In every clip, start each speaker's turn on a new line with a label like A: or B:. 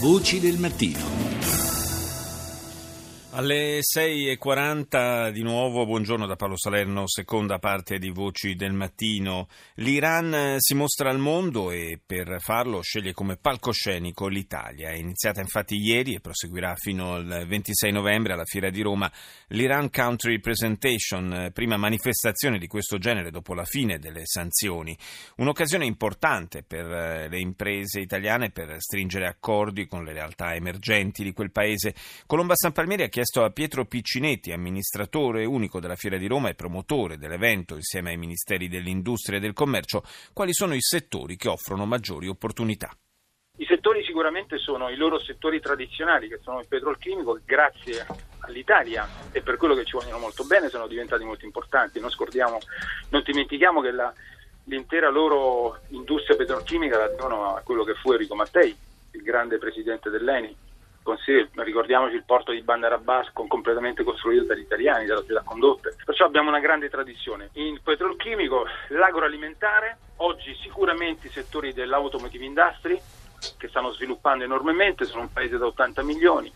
A: Voci del mattino.
B: Alle 6.40 di nuovo, buongiorno da Paolo Salerno, seconda parte di Voci del Mattino. L'Iran si mostra al mondo e per farlo sceglie come palcoscenico l'Italia. È iniziata infatti ieri e proseguirà fino al 26 novembre alla Fiera di Roma l'Iran Country Presentation, prima manifestazione di questo genere dopo la fine delle sanzioni. Un'occasione importante per le imprese italiane per stringere accordi con le realtà emergenti di quel paese. Colomba San Palmieri ha chiesto chiesto a Pietro Piccinetti, amministratore unico della Fiera di Roma e promotore dell'evento insieme ai Ministeri dell'Industria e del Commercio, quali sono i settori che offrono maggiori opportunità.
C: I settori sicuramente sono i loro settori tradizionali, che sono il petrolchimico, grazie all'Italia e per quello che ci vogliono molto bene sono diventati molto importanti. Non, scordiamo, non dimentichiamo che la, l'intera loro industria petrolchimica la devono a quello che fu Enrico Mattei, il grande presidente dell'ENI ricordiamoci il porto di Bandar Abbas completamente costruito dagli italiani, dalla società condotte. Perciò abbiamo una grande tradizione. Il petrolchimico, l'agroalimentare, oggi sicuramente i settori dell'automotive industry che stanno sviluppando enormemente, sono un paese da 80 milioni,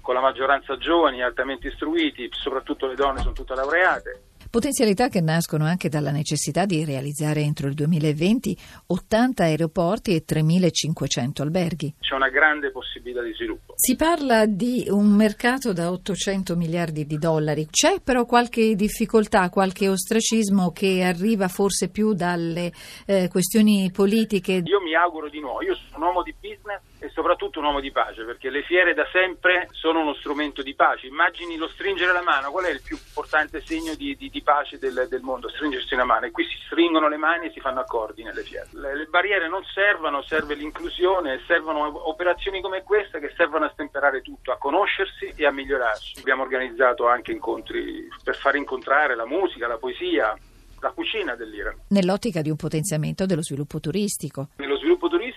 C: con la maggioranza giovani, altamente istruiti, soprattutto le donne sono tutte laureate
D: Potenzialità che nascono anche dalla necessità di realizzare entro il 2020 80 aeroporti e 3.500 alberghi.
C: C'è una grande possibilità di sviluppo.
D: Si parla di un mercato da 800 miliardi di dollari. C'è però qualche difficoltà, qualche ostracismo che arriva forse più dalle eh, questioni politiche?
C: Io mi auguro di no. Io sono un uomo di business e soprattutto un uomo di pace, perché le fiere da sempre sono uno strumento di pace. Immagini lo stringere la mano, qual è il più importante segno di, di, di pace del, del, mondo? Stringersi una mano e qui si stringono le mani e si fanno accordi nelle fiere. Le, le barriere non servono, serve l'inclusione, servono operazioni come questa che servono a stemperare tutto, a conoscersi e a migliorarsi. Abbiamo organizzato anche incontri per far incontrare la musica, la poesia, la cucina dell'Iran.
D: Nell'ottica di un potenziamento dello sviluppo turistico.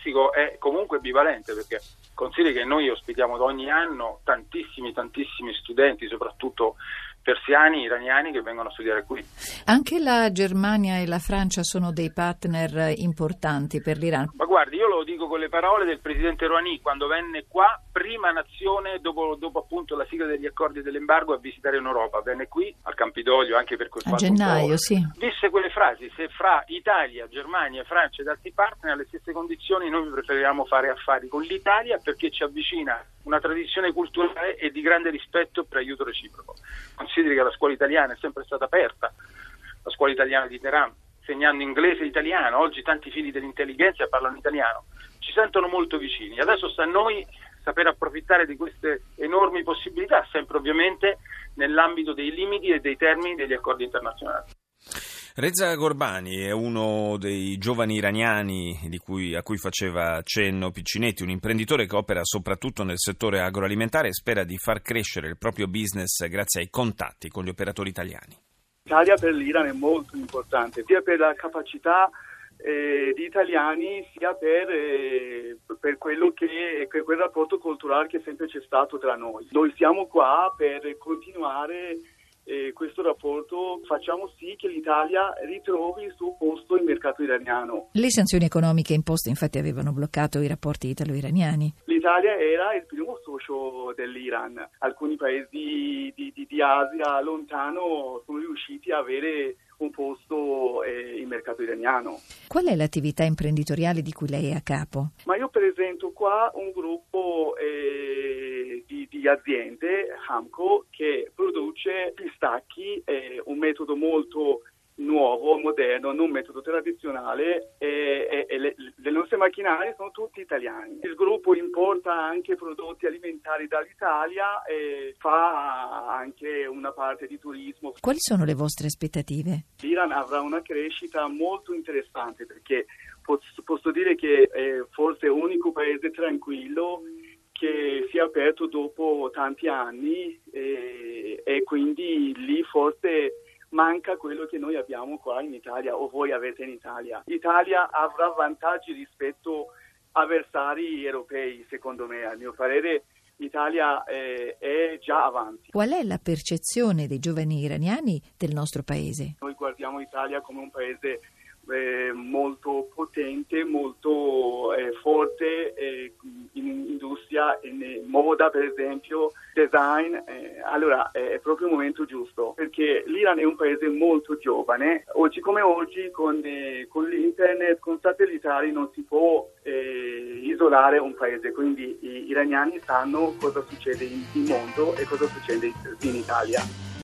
C: Turistico è comunque bivalente perché consideri che noi ospitiamo ogni anno tantissimi, tantissimi studenti, soprattutto persiani, iraniani che vengono a studiare qui.
D: Anche la Germania e la Francia sono dei partner importanti per l'Iran.
C: Ma guardi, io lo dico con le parole del presidente Rouhani quando venne qua, prima nazione dopo, dopo appunto la sigla degli accordi dell'embargo a visitare in Europa. Venne qui al Campidoglio anche per quel
D: a gennaio, sì.
C: Disse quelle frasi: se fra Italia, Germania, Francia ed altri partner alle stesse condizioni noi preferiamo fare affari con l'Italia perché ci avvicina una tradizione culturale e di grande rispetto per aiuto reciproco. Consideri che la scuola italiana è sempre stata aperta, la scuola italiana di Teheran, insegnando inglese e italiano, oggi tanti figli dell'intelligenza parlano italiano, ci sentono molto vicini. Adesso sta a noi saper approfittare di queste enormi possibilità, sempre ovviamente nell'ambito dei limiti e dei termini degli accordi internazionali.
B: Reza Gorbani è uno dei giovani iraniani cui, a cui faceva cenno Piccinetti, un imprenditore che opera soprattutto nel settore agroalimentare e spera di far crescere il proprio business grazie ai contatti con gli operatori italiani.
E: L'Italia per l'Iran è molto importante, sia per la capacità eh, di italiani sia per, eh, per quello che per quel rapporto culturale che sempre c'è stato tra noi. Noi siamo qua per continuare eh, questo rapporto facciamo sì che l'Italia ritrovi il suo posto in mercato iraniano.
D: Le sanzioni economiche imposte infatti avevano bloccato i rapporti italo-iraniani.
E: L'Italia era il primo socio dell'Iran. Alcuni paesi di, di, di Asia lontano sono riusciti a avere un posto eh, in mercato iraniano.
D: Qual è l'attività imprenditoriale di cui lei è a capo?
E: Ma io presento qua un gruppo eh, di, di, aziende, Hamco, che produce pistacchi, eh, un metodo molto nuovo, moderno, non metodo tradizionale e, e, e le, le, nostre macchinari sono tutti italiani. Il gruppo importa anche prodotti alimentari dall'Italia e fa anche una parte di turismo.
D: Quali sono le vostre aspettative?
E: L'Iran avrà una crescita molto interessante perché posso, posso dire che è forse l'unico paese tranquillo che si è aperto dopo tanti anni e, e quindi lì forse manca quello che noi abbiamo qua in Italia o voi avete in Italia. L'Italia avrà vantaggi rispetto a avversari europei, secondo me, a mio parere. L'Italia eh, è già avanti.
D: Qual è la percezione dei giovani iraniani del nostro paese?
E: Noi guardiamo l'Italia come un paese eh, molto potente, molto eh, forte in industria in moda per esempio, design, eh, allora è proprio il momento giusto perché l'Iran è un paese molto giovane, oggi come oggi con, eh, con l'internet, con satellitari non si può eh, isolare un paese, quindi gli iraniani sanno cosa succede in, in mondo e cosa succede in Italia.